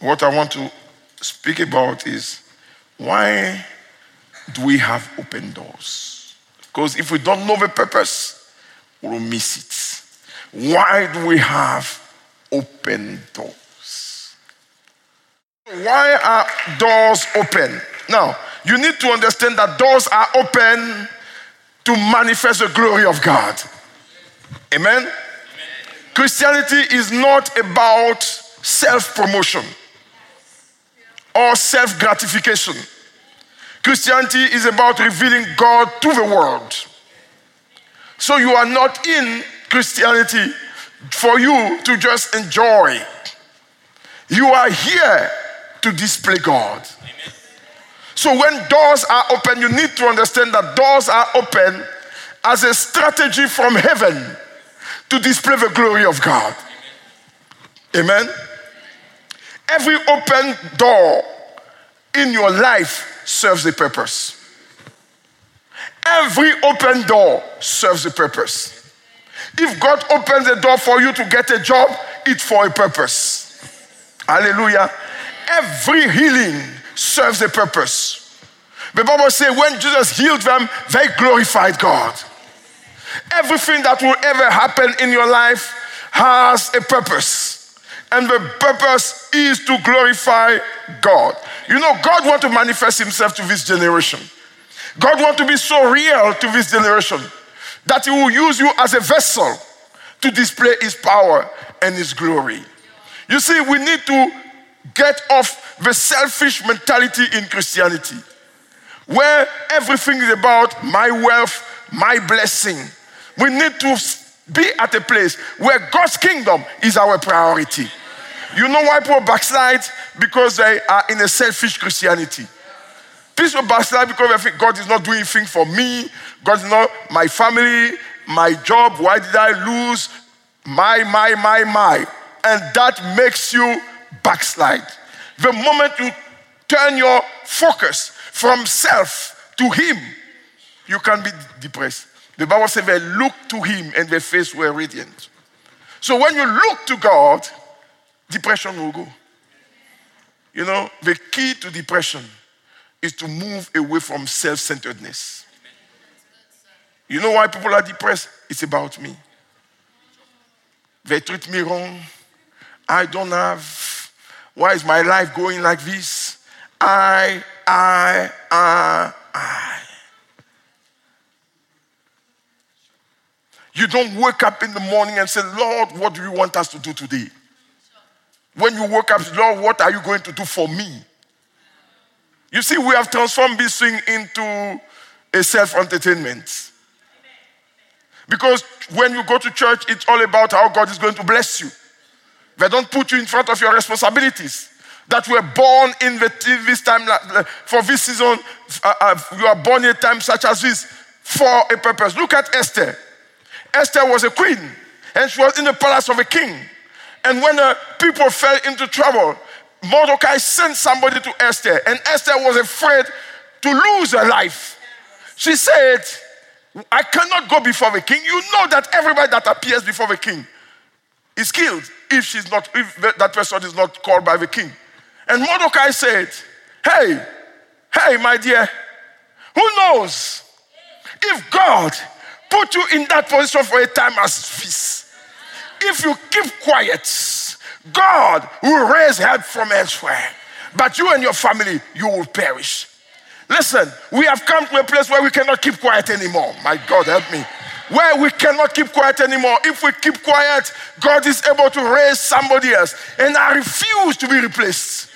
what I want to speak about is why do we have open doors? Because if we don't know the purpose, we'll miss it. Why do we have open doors? Why are doors open? Now, you need to understand that doors are open to manifest the glory of God. Amen? Amen. Christianity is not about self promotion or self gratification. Christianity is about revealing God to the world. So you are not in Christianity for you to just enjoy. You are here to display God. Amen. So when doors are open, you need to understand that doors are open as a strategy from heaven to display the glory of God. Amen. Every open door in your life serves a purpose. Every open door serves a purpose. If God opens a door for you to get a job, it's for a purpose. Hallelujah. Every healing serves a purpose. The Bible says when Jesus healed them, they glorified God. Everything that will ever happen in your life has a purpose and the purpose is to glorify God. You know, God wants to manifest himself to this generation. God wants to be so real to this generation that he will use you as a vessel to display his power and his glory. You see, we need to get off the selfish mentality in Christianity where everything is about my wealth, my blessing. We need to be at a place where God's kingdom is our priority. You know why people backslide? Because they are in a selfish Christianity. People backslide because they think God is not doing anything for me. God is not my family, my job. Why did I lose? My, my, my, my. And that makes you backslide. The moment you turn your focus from self to Him, you can be depressed. The Bible says they looked to him and their face were radiant. So when you look to God, depression will go. You know, the key to depression is to move away from self centeredness. You know why people are depressed? It's about me. They treat me wrong. I don't have. Why is my life going like this? I, I, I, You don't wake up in the morning and say, Lord, what do you want us to do today? When you wake up, Lord, what are you going to do for me? You see, we have transformed this thing into a self entertainment. Because when you go to church, it's all about how God is going to bless you. They don't put you in front of your responsibilities that were born in the, this time for this season. Uh, uh, you are born in a time such as this for a purpose. Look at Esther. Esther was a queen and she was in the palace of a king. And when the people fell into trouble, Mordecai sent somebody to Esther, and Esther was afraid to lose her life. She said, I cannot go before the king. You know that everybody that appears before the king is killed if she's not, if that person is not called by the king. And Mordecai said, Hey, hey, my dear, who knows if God put you in that position for a time as this. If you keep quiet, God will raise help from elsewhere. But you and your family, you will perish. Listen, we have come to a place where we cannot keep quiet anymore. My God, help me. Where we cannot keep quiet anymore. If we keep quiet, God is able to raise somebody else. And I refuse to be replaced.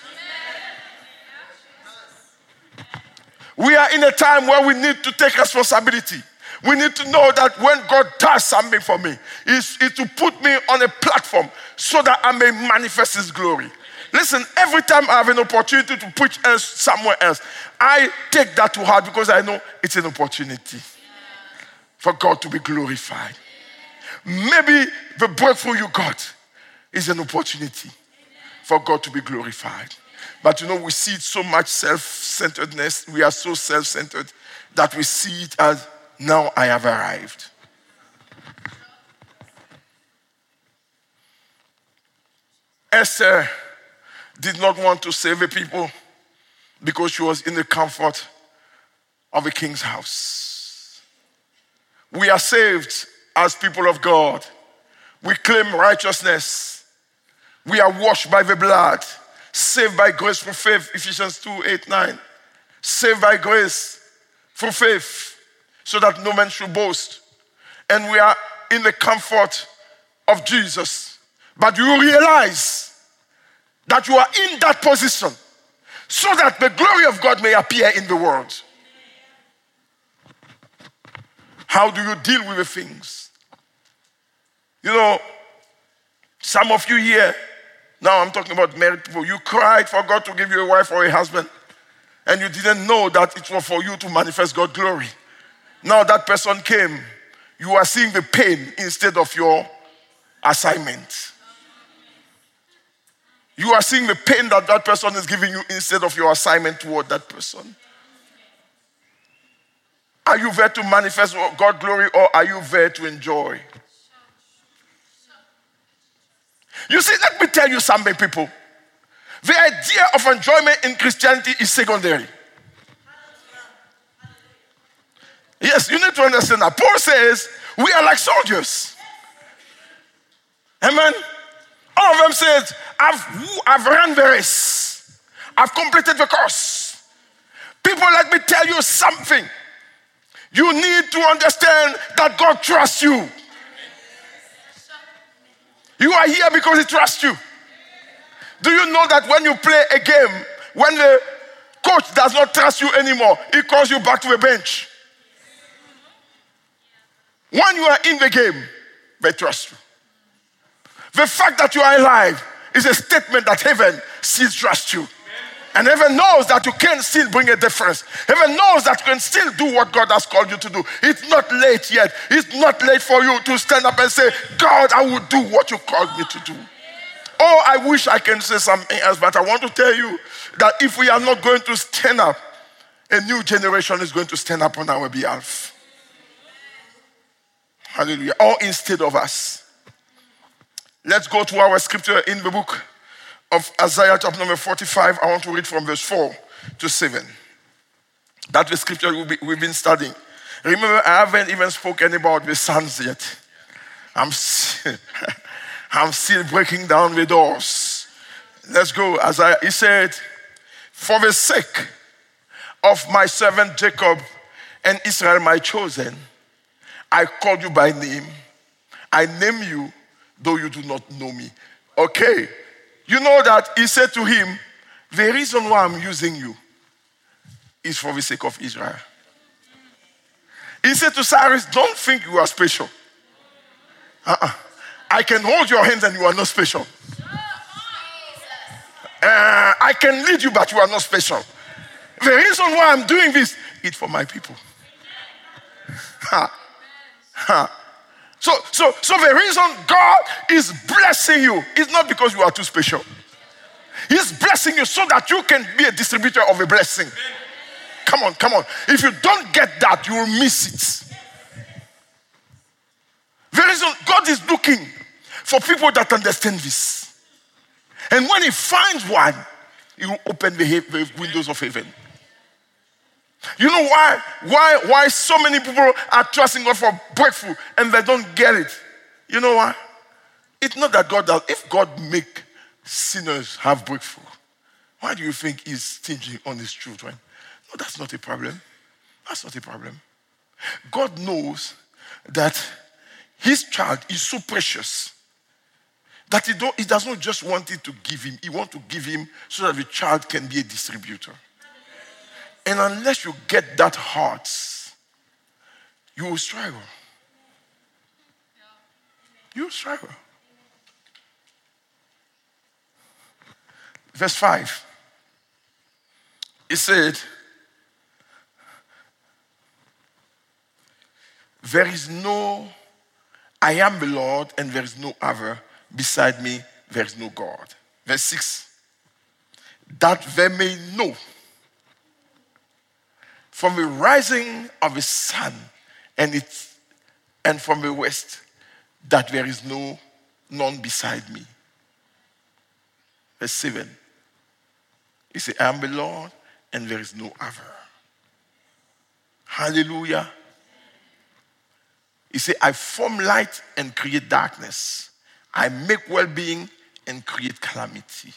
We are in a time where we need to take responsibility. We need to know that when God does something for me, is to put me on a platform so that I may manifest His glory. Listen, every time I have an opportunity to preach somewhere else, I take that to heart because I know it's an opportunity for God to be glorified. Maybe the breakthrough you got is an opportunity for God to be glorified. But you know, we see so much self centeredness. We are so self centered that we see it as now I have arrived. Esther did not want to save the people because she was in the comfort of a king's house. We are saved as people of God. We claim righteousness. We are washed by the blood, saved by grace through faith. Ephesians 2 8 9. Saved by grace through faith, so that no man should boast. And we are in the comfort of Jesus. But you realize that you are in that position so that the glory of God may appear in the world. How do you deal with the things? You know, some of you here, now I'm talking about married people, you cried for God to give you a wife or a husband, and you didn't know that it was for you to manifest God's glory. Now that person came, you are seeing the pain instead of your assignment. You are seeing the pain that that person is giving you instead of your assignment toward that person. Are you there to manifest God glory or are you there to enjoy? You see, let me tell you something, people. The idea of enjoyment in Christianity is secondary. Yes, you need to understand that. Paul says we are like soldiers. Amen. All of them says, I've, I've run the race. I've completed the course. People, let me tell you something. You need to understand that God trusts you. You are here because He trusts you. Do you know that when you play a game, when the coach does not trust you anymore, he calls you back to the bench? When you are in the game, they trust you. The fact that you are alive is a statement that heaven still trusts you. And heaven knows that you can still bring a difference. Heaven knows that you can still do what God has called you to do. It's not late yet. It's not late for you to stand up and say, God, I will do what you called me to do. Oh, I wish I can say something else, but I want to tell you that if we are not going to stand up, a new generation is going to stand up on our behalf. Hallelujah. Or instead of us. Let's go to our scripture in the book of Isaiah, chapter number 45. I want to read from verse 4 to 7. That's the scripture we've been studying. Remember, I haven't even spoken about the sons yet. I'm still, I'm still breaking down the doors. Let's go. As I, he said, For the sake of my servant Jacob and Israel, my chosen, I called you by name. I name you though you do not know me. Okay. You know that he said to him, The reason why I'm using you is for the sake of Israel. He said to Cyrus, Don't think you are special. Uh-uh. I can hold your hands and you are not special. Uh, I can lead you, but you are not special. The reason why I'm doing this is for my people. So, so, so the reason God is blessing you is not because you are too special. He's blessing you so that you can be a distributor of a blessing. Come on, come on. If you don't get that, you will miss it. The reason God is looking for people that understand this. And when He finds one, He will open the windows of heaven. You know why? Why, why so many people are trusting God for breakthrough and they don't get it? You know why? It's not that God does. If God make sinners have breakthrough, why do you think He's stingy on His children? No, that's not a problem. That's not a problem. God knows that His child is so precious that he, he does not just want it to give him, He wants to give him so that the child can be a distributor. And unless you get that heart, you will struggle. You will struggle. Verse 5. He said, There is no, I am the Lord, and there is no other. Beside me, there is no God. Verse 6. That they may know from the rising of the sun and it and from the west that there is no none beside me. Verse 7. He said, I am the Lord and there is no other. Hallelujah. He said, I form light and create darkness. I make well being and create calamity.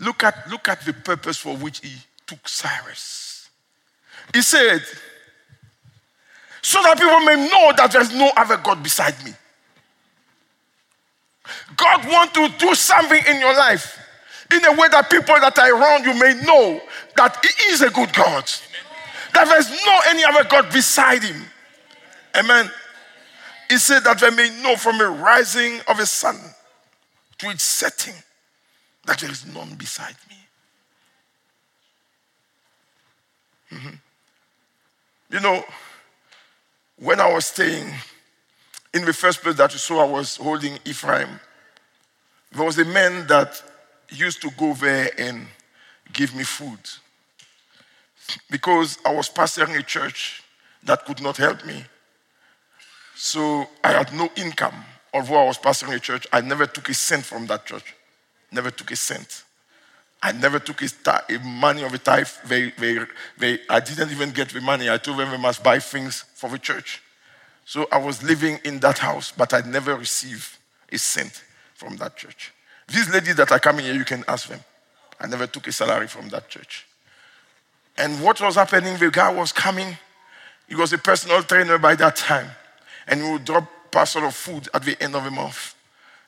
Look at, look at the purpose for which he took Cyrus. He said, so that people may know that there's no other God beside me. God wants to do something in your life in a way that people that are around you may know that He is a good God. That there's no any other God beside Him. Amen. He said that they may know from the rising of the sun to its setting that there is none beside me. Mm-hmm. You know, when I was staying in the first place that you saw, I was holding Ephraim. There was a man that used to go there and give me food because I was pastoring a church that could not help me. So I had no income. Although I was pastoring a church, I never took a cent from that church. Never took a cent. I never took a money of a tithe. They, they, they, I didn't even get the money. I told them we must buy things for the church. So I was living in that house, but I never received a cent from that church. These ladies that are coming here, you can ask them. I never took a salary from that church. And what was happening, the guy was coming. He was a personal trainer by that time. And he would drop parcel of food at the end of the month.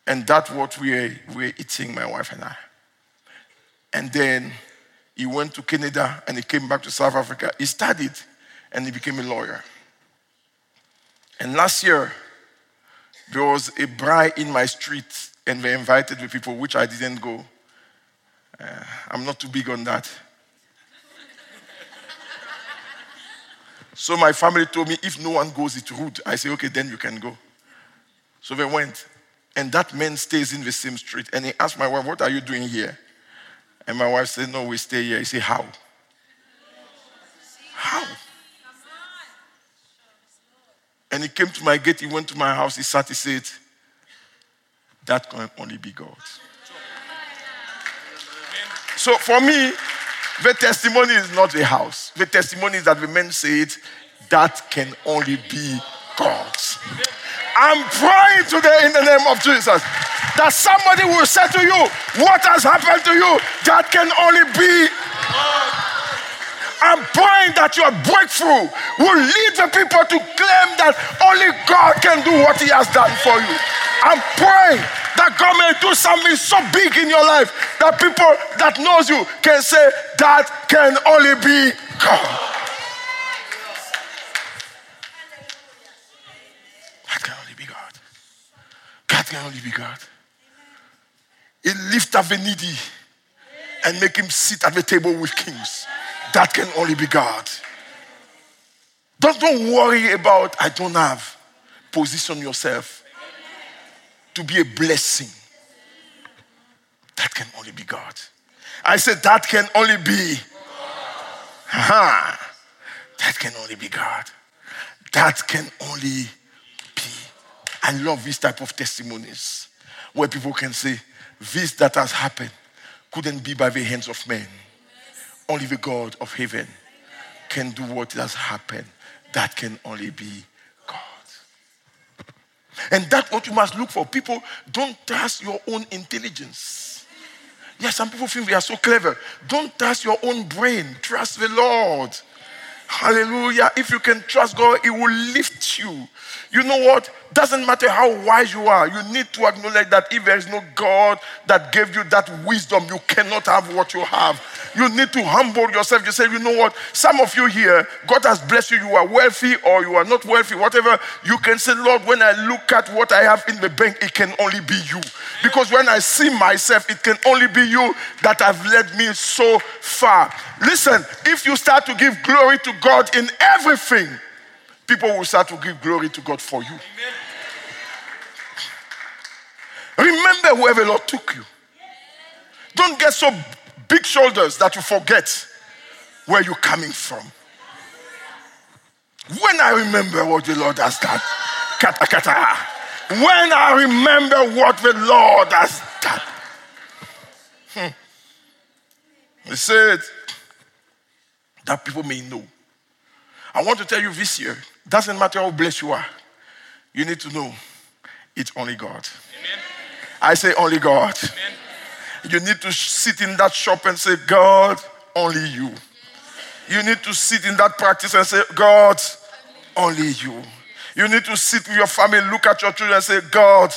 And that's what we were, we were eating, my wife and I. And then he went to Canada and he came back to South Africa. He studied and he became a lawyer. And last year, there was a bride in my street and they invited the people, which I didn't go. Uh, I'm not too big on that. so my family told me, if no one goes, it's rude. I say, okay, then you can go. So they went. And that man stays in the same street. And he asked my wife, What are you doing here? And my wife said, No, we stay here. He said, How? How? And he came to my gate, he went to my house, he sat, he said, That can only be God. So for me, the testimony is not a house. The testimony is that the men said, That can only be God. I'm praying today in the name of Jesus that somebody will say to you, What has happened to you? That can only be. I'm praying that your breakthrough will lead the people to claim that only God can do what He has done for you. I'm praying that God may do something so big in your life that people that knows you can say that can only be God. That can only be God. God can only be God. He lift up the needy and make him sit at the table with kings. That can only be God. Don't, don't worry about I don't have. Position yourself to be a blessing. That can only be God. I said that can only be. Ha! That can only be God. That can only be. I love this type of testimonies where people can say, This that has happened couldn't be by the hands of men. Only the God of heaven can do what has happened. That can only be God. And that's what you must look for. People don't trust your own intelligence. Yes, some people think we are so clever. Don't trust your own brain. Trust the Lord. Hallelujah. If you can trust God, He will lift you. You know what? Doesn't matter how wise you are, you need to acknowledge that if there is no God that gave you that wisdom, you cannot have what you have. You need to humble yourself. You say, you know what? Some of you here, God has blessed you. You are wealthy or you are not wealthy, whatever. You can say, Lord, when I look at what I have in the bank, it can only be you. Because when I see myself, it can only be you that have led me so far. Listen, if you start to give glory to God in everything, people will start to give glory to God for you. Remember the Lord took you. Don't get so big shoulders that you forget where you're coming from. When I remember what the Lord has done, kata kata. When I remember what the Lord has done. Hmm. He said that people may know. I want to tell you this year, doesn't matter how blessed you are, you need to know it's only God. Amen. I say only God. Amen. You need to sit in that shop and say, God, only you. You need to sit in that practice and say, God, only you. You need to sit with your family, look at your children and say, God,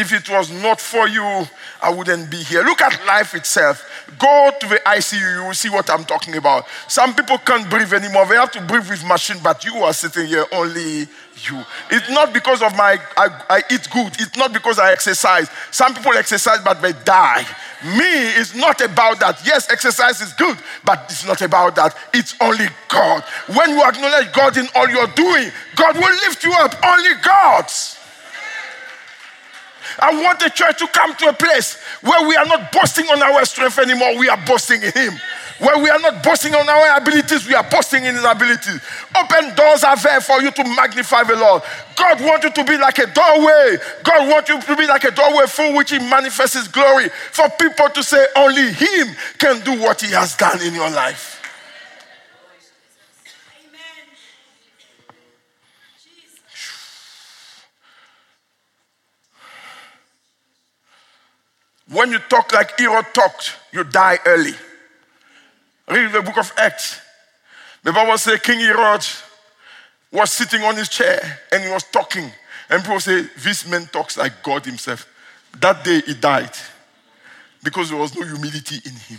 if it was not for you, I wouldn't be here. Look at life itself. Go to the ICU, you will see what I'm talking about. Some people can't breathe anymore. They have to breathe with machine, but you are sitting here only you. It's not because of my I, I eat good. It's not because I exercise. Some people exercise, but they die. Me, it's not about that. Yes, exercise is good, but it's not about that. It's only God. When you acknowledge God in all you're doing, God will lift you up. Only God. I want the church to come to a place where we are not boasting on our strength anymore, we are boasting in Him. Where we are not boasting on our abilities, we are boasting in His abilities. Open doors are there for you to magnify the Lord. God wants you to be like a doorway. God wants you to be like a doorway through which He manifests His glory. For people to say only Him can do what He has done in your life. When you talk like Herod talked, you die early. Read the book of Acts. The Bible says King Herod was sitting on his chair and he was talking. And people say, This man talks like God himself. That day he died because there was no humility in him.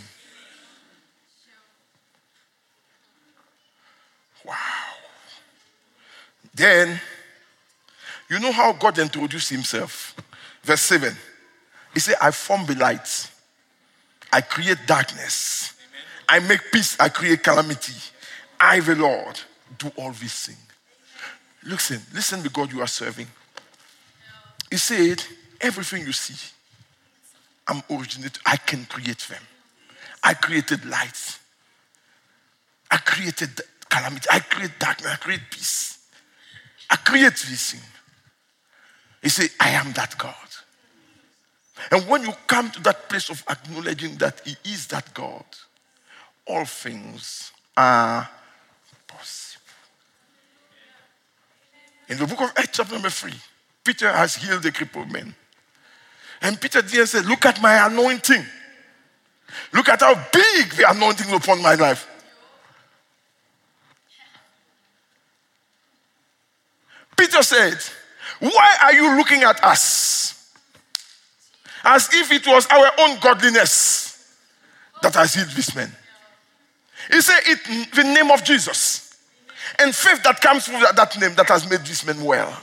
Wow. Then, you know how God introduced himself? Verse 7. He said, I form the light. I create darkness. Amen. I make peace. I create calamity. I, the Lord, do all these things. Listen, listen to God you are serving. He said, everything you see, I'm originate. I can create them. I created light. I created calamity. I create darkness. I create peace. I create this thing. He said, I am that God. And when you come to that place of acknowledging that He is that God, all things are possible. In the book of Acts, chapter number three, Peter has healed the crippled man. And Peter didn't say, Look at my anointing. Look at how big the anointing upon my life. Peter said, Why are you looking at us? As if it was our own godliness that has healed this man. He said, It the name of Jesus and faith that comes from that name that has made this man well.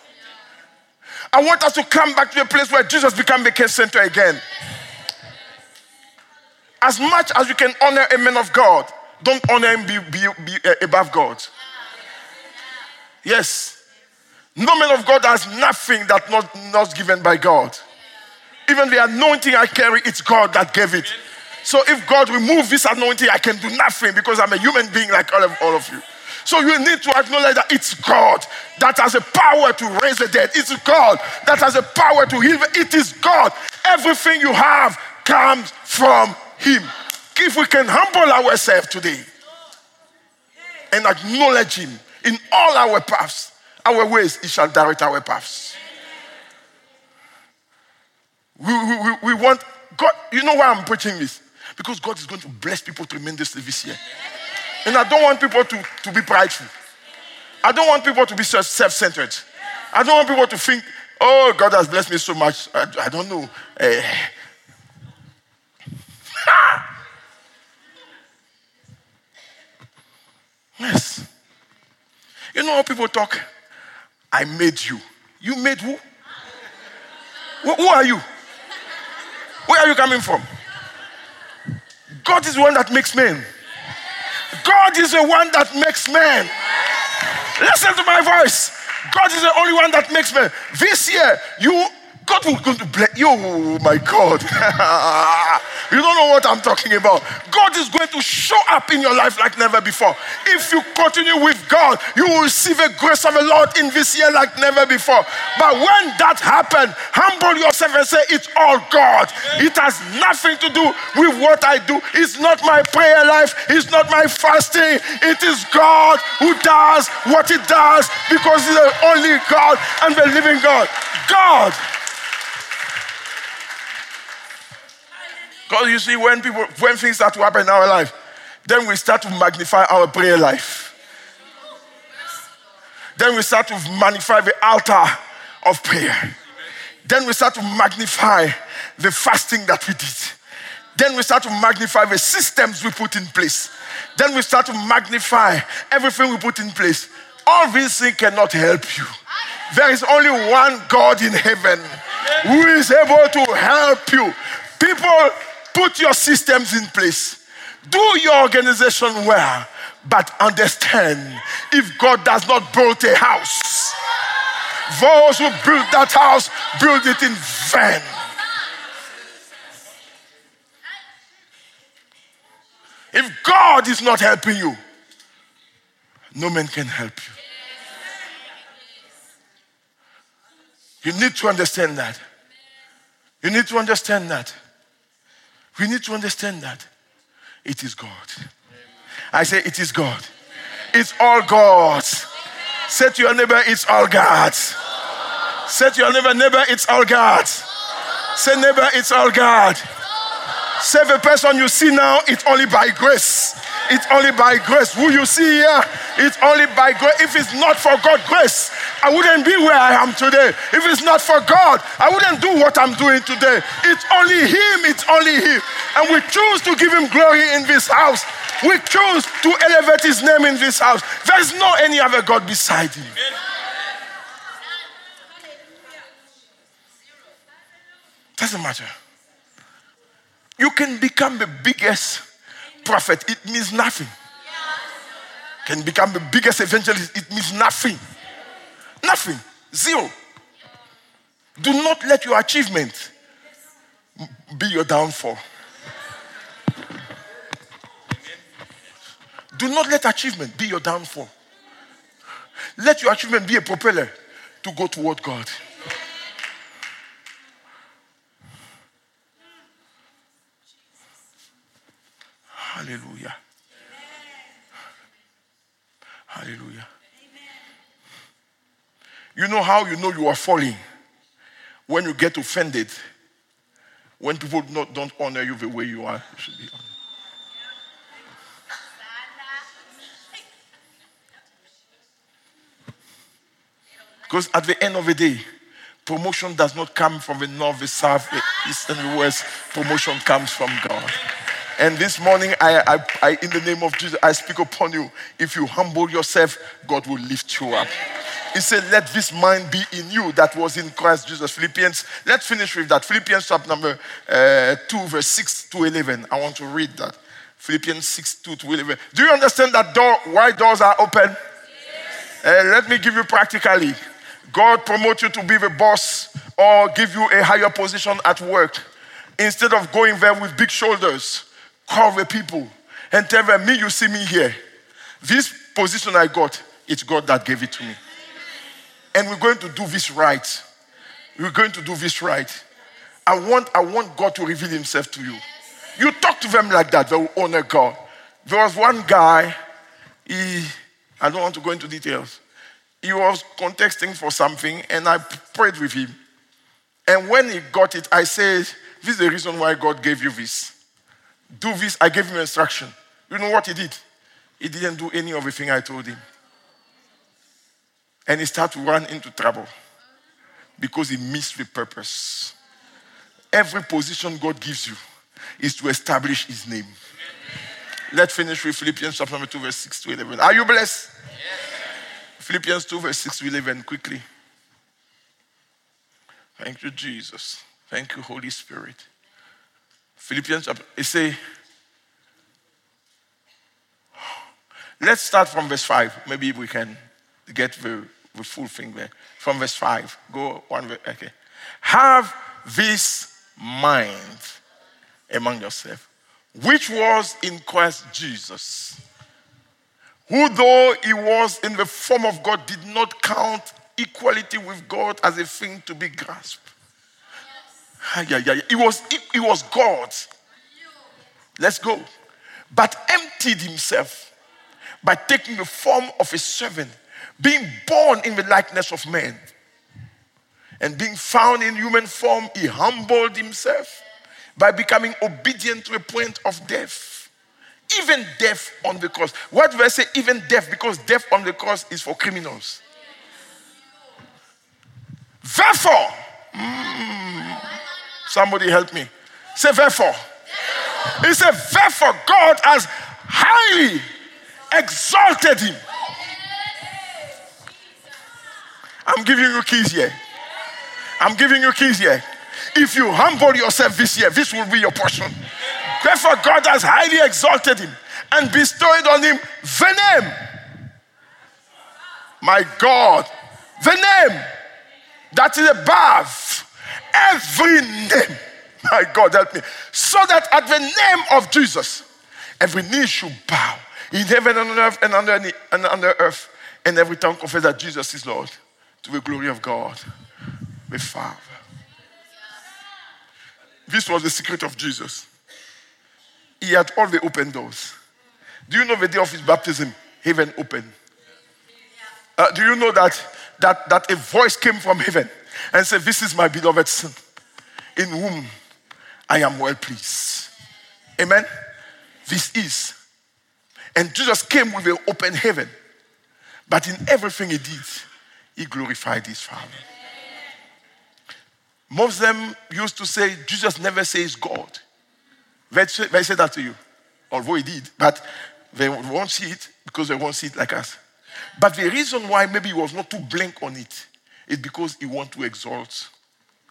I want us to come back to a place where Jesus became the care center again. As much as you can honor a man of God, don't honor him be, be, be uh, above God. Yes. No man of God has nothing that not, not given by God. Even the anointing I carry, it's God that gave it. So if God remove this anointing, I can do nothing because I'm a human being like all of, all of you. So you need to acknowledge that it's God that has a power to raise the dead. It's God that has a power to heal. It is God. Everything you have comes from Him. If we can humble ourselves today and acknowledge Him in all our paths, our ways, He shall direct our paths. We, we, we want God. You know why I'm preaching this? Because God is going to bless people tremendously this year. And I don't want people to, to be prideful. I don't want people to be self centered. I don't want people to think, oh, God has blessed me so much. I, I don't know. Uh, yes. You know how people talk? I made you. You made? Who, who are you? Where are you coming from? God is the one that makes men. God is the one that makes men. Listen to my voice. God is the only one that makes men. This year, you God will going to bless you. Oh my God. you don't know what I'm talking about. God is going to show up in your life like never before. If you continue with God, you will receive a grace of the Lord in this year like never before. But when that happens, humble yourself and say, It's all God. It has nothing to do with what I do. It's not my prayer life, it's not my fasting. It is God who does what He does because He's the only God and the living God. God. Because you see, when people, when things start to happen in our life, then we start to magnify our prayer life. Then we start to magnify the altar of prayer. Then we start to magnify the fasting that we did. Then we start to magnify the systems we put in place. Then we start to magnify everything we put in place. All these things cannot help you. There is only one God in heaven who is able to help you. People Put your systems in place. Do your organization well, but understand if God does not build a house, those who build that house build it in vain. If God is not helping you, no man can help you. You need to understand that. You need to understand that. We need to understand that it is God. I say, it is God. It's all God. Say to your neighbor, it's all God. Say to your neighbor, neighbor, it's all God. Say, neighbor, it's all God. Say the person you see now, it's only by grace. It's only by grace. Who you see here, it's only by grace. If it's not for God's grace, I wouldn't be where I am today. If it's not for God, I wouldn't do what I'm doing today. It's only Him, it's only Him. And we choose to give Him glory in this house. We choose to elevate His name in this house. There's no any other God beside Him. Doesn't matter. You can become the biggest prophet, it means nothing. Can become the biggest evangelist, it means nothing. Nothing. Zero. Do not let your achievement be your downfall. Do not let achievement be your downfall. Let your achievement be a propeller to go toward God. Hallelujah. Hallelujah. You know how you know you are falling? When you get offended, when people not, don't honor you the way you are, you should be. Because at the end of the day, promotion does not come from the north, the south, the east, and the west. Promotion comes from God. And this morning, I, I, I, in the name of Jesus, I speak upon you. If you humble yourself, God will lift you up. He said, Let this mind be in you that was in Christ Jesus. Philippians, let's finish with that. Philippians chapter number uh, 2, verse 6 to 11. I want to read that. Philippians 6, 2 to 11. Do you understand that door, why doors are open? Yes. Uh, let me give you practically. God promote you to be the boss or give you a higher position at work. Instead of going there with big shoulders, call the people and tell them, Me, you see me here. This position I got, it's God that gave it to me. And we're going to do this right. We're going to do this right. I want, I want God to reveal Himself to you. You talk to them like that, they will honor God. There was one guy, he, I don't want to go into details. He was contesting for something, and I prayed with him. And when he got it, I said, This is the reason why God gave you this do this. I gave him instruction. You know what he did? He didn't do any of the thing I told him. And he started to run into trouble because he missed the purpose. Every position God gives you is to establish his name. Let's finish with Philippians chapter number 2, verse 6 to 11. Are you blessed? Yes. Philippians 2, verse 6 to 11, quickly. Thank you, Jesus. Thank you, Holy Spirit. Philippians chapter, it say, let's start from verse 5. Maybe we can get the, the full thing there. From verse 5. Go one, okay. Have this mind among yourself, which was in Christ Jesus, who, though he was in the form of God, did not count equality with God as a thing to be grasped. Ah, yeah, yeah, yeah. It was, it was God. Let's go. But emptied himself by taking the form of a servant, being born in the likeness of man. And being found in human form, he humbled himself by becoming obedient to a point of death. Even death on the cross. What do I say? Even death, because death on the cross is for criminals. Therefore, mm, somebody help me. Say, therefore. He said, therefore, God has highly exalted him. I'm giving you keys here. I'm giving you keys here. If you humble yourself this year, this will be your portion. Therefore, God has highly exalted him and bestowed on him the name. My God, the name that is above every name. My God, help me. So that at the name of Jesus, every knee should bow in heaven and on earth and under, and under earth, and every tongue confess that Jesus is Lord to the glory of God, the Father. This was the secret of Jesus. He had all the open doors. Do you know the day of his baptism, heaven opened? Uh, do you know that, that, that a voice came from heaven and said, This is my beloved Son, in whom I am well pleased. Amen? This is. And Jesus came with an open heaven. But in everything he did, he glorified his Father. Most of them used to say Jesus never says God. They say that to you, although he did, but they won't see it because they won't see it like us. But the reason why maybe he was not too blank on it is because he wants to exalt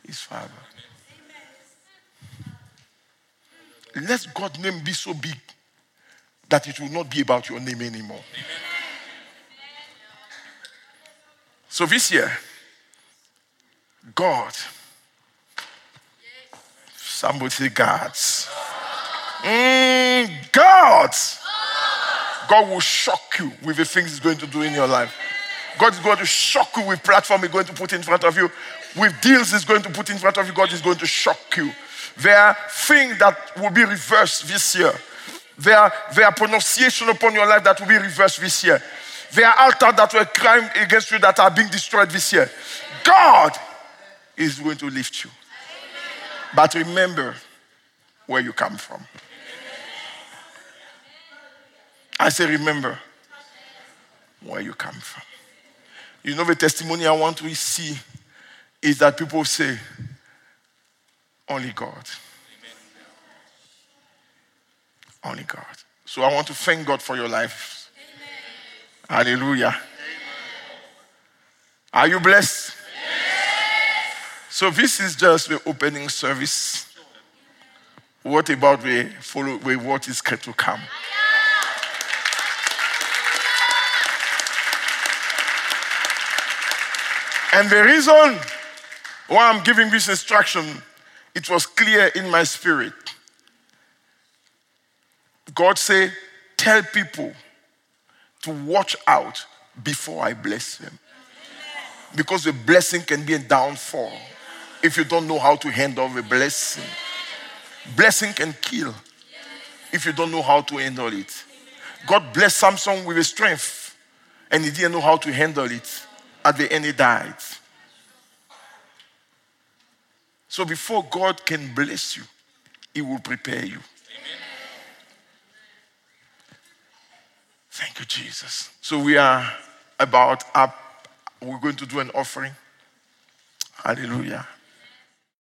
his Father. Let God's name be so big that it will not be about your name anymore. So this year, God Somebody say God's. Mm, God's. God will shock you with the things He's going to do in your life. God is going to shock you with platform He's going to put in front of you, with deals He's going to put in front of you. God is going to shock you. There are things that will be reversed this year. There are, there are pronunciation upon your life that will be reversed this year. There are altars that were crime against you that are being destroyed this year. God is going to lift you. But remember where you come from. I say, remember where you come from. You know, the testimony I want to see is that people say, only God. Only God. So I want to thank God for your life. Hallelujah. Are you blessed? So this is just the opening service. What about the follow with what is to come? And the reason why I'm giving this instruction, it was clear in my spirit. God said, Tell people to watch out before I bless them. Because the blessing can be a downfall if you don't know how to handle the blessing. Blessing can kill if you don't know how to handle it. God blessed Samson with a strength, and he didn't know how to handle it. At the end, he died. So before God can bless you, He will prepare you. Thank you, Jesus. So we are about up. We're going to do an offering. Hallelujah.